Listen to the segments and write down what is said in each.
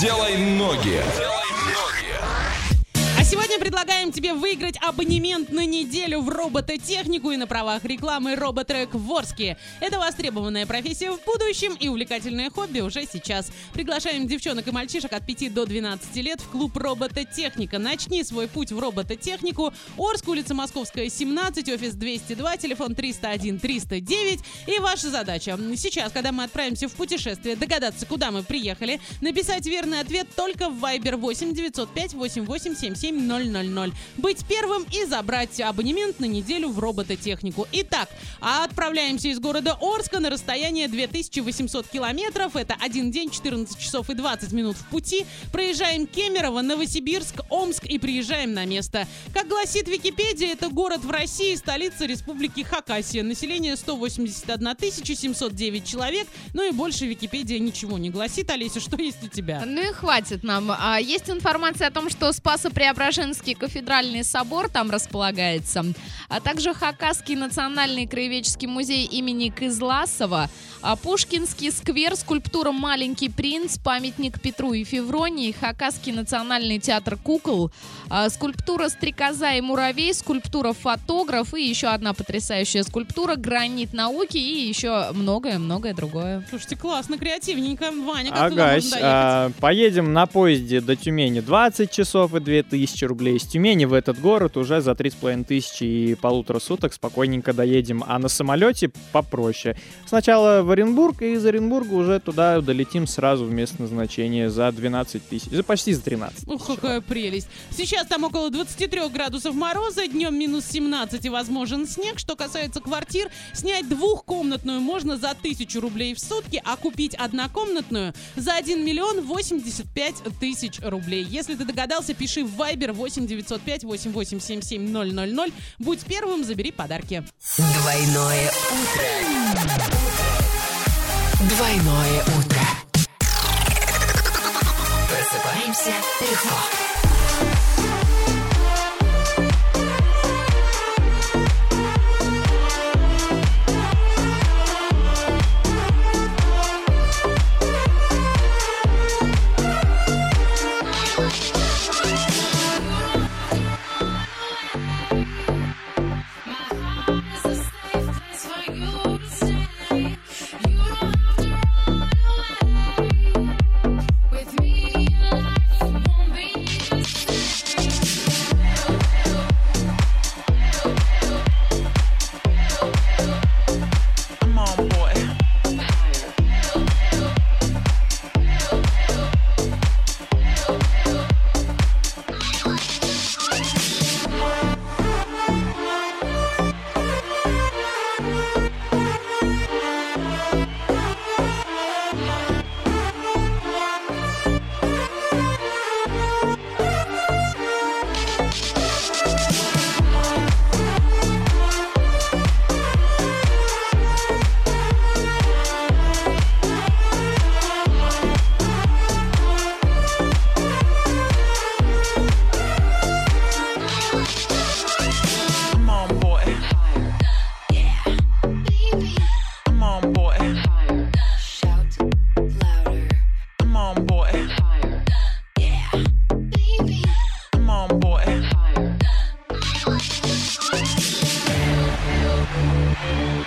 Делай ноги. А сегодня предлагаем тебе выиграть абонемент на неделю в робототехнику и на правах рекламы Роботрек в Орске. Это востребованная профессия в будущем и увлекательное хобби уже сейчас. Приглашаем девчонок и мальчишек от 5 до 12 лет в клуб Робототехника. Начни свой путь в робототехнику. Орск, улица Московская, 17, офис 202, телефон 301 309. И ваша задача сейчас, когда мы отправимся в путешествие, догадаться, куда мы приехали, написать верный ответ только в Viber 8 905 8877 000. Быть первым и забрать абонемент на неделю в робототехнику. Итак, отправляемся из города Орска на расстояние 2800 километров. Это один день, 14 часов и 20 минут в пути. Проезжаем Кемерово, Новосибирск, Омск и приезжаем на место. Как гласит Википедия, это город в России, столица республики Хакасия. Население 181 709 человек. Ну и больше Википедия ничего не гласит. Олеся, что есть у тебя? Ну и хватит нам. А, есть информация о том, что Спасо-Преображенский кафедральный собор там располагается, а также Хакасский национальный краеведческий музей имени Кызласова, а Пушкинский сквер, скульптура «Маленький принц», памятник Петру и Февронии, Хакасский национальный театр кукол, а, скульптура «Стрекоза и муравей», скульптура «Фотограф» и еще одна потрясающая скульптура «Гранит науки» и еще многое-многое другое. Слушайте, классно, креативненько. Ваня, как туда Агась, можно доехать? а, поедем на поезде до Тюмени 20 часов и 2000 рублей. Из Тюмени в этот город уже за 3,5 тысячи и полутора суток спокойненько доедем. А на самолете попроще. Сначала в Оренбург, и из Оренбурга уже туда долетим сразу в место назначения за 12 тысяч. За почти за 13 Ух, тысяч. какая прелесть. Сейчас там около 23 градусов мороза, днем минус 17 и возможен снег. Что касается квартир, снять двухкомнатную можно за 1000 рублей в сутки, а купить однокомнатную за 1 миллион 85 тысяч рублей. Если ты догадался, пиши в Viber 8 905 8877 000. Будь первым, забери подарки. Двойное утро. Двойное утро. Просыпаемся легко.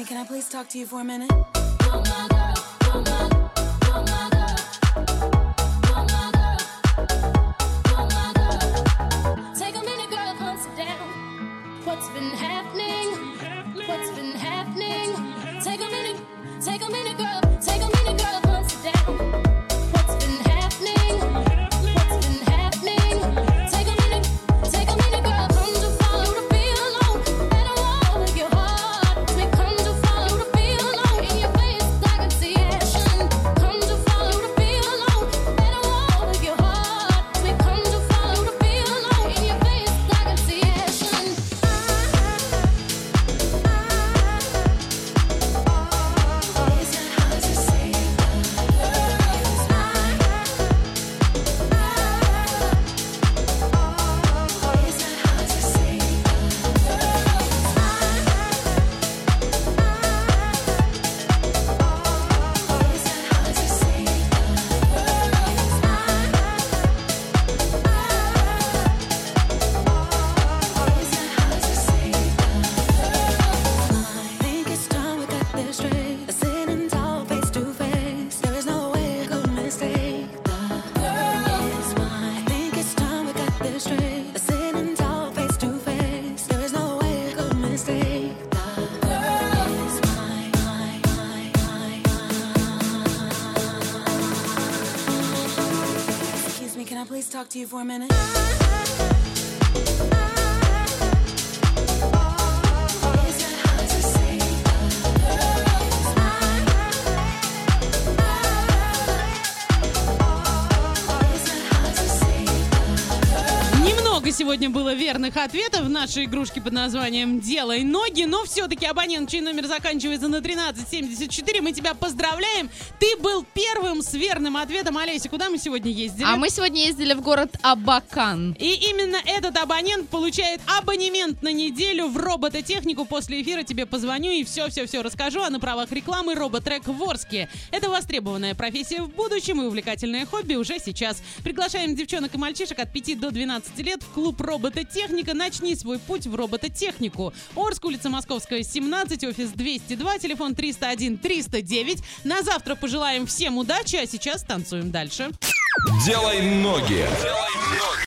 Me, can I please talk to you for a minute? Oh please talk to you for a minute? сегодня было верных ответов в нашей игрушке под названием «Делай ноги». Но все-таки абонент, чей номер заканчивается на 1374, мы тебя поздравляем. Ты был первым с верным ответом. Олеся, куда мы сегодня ездили? А мы сегодня ездили в город Абакан. И именно этот абонент получает абонемент на неделю в робототехнику. После эфира тебе позвоню и все-все-все расскажу. А на правах рекламы роботрек в Орске. Это востребованная профессия в будущем и увлекательное хобби уже сейчас. Приглашаем девчонок и мальчишек от 5 до 12 лет в клуб клуб робототехника. Начни свой путь в робототехнику. Орск, улица Московская, 17, офис 202, телефон 301-309. На завтра пожелаем всем удачи, а сейчас танцуем дальше. Делай ноги. Делай ноги.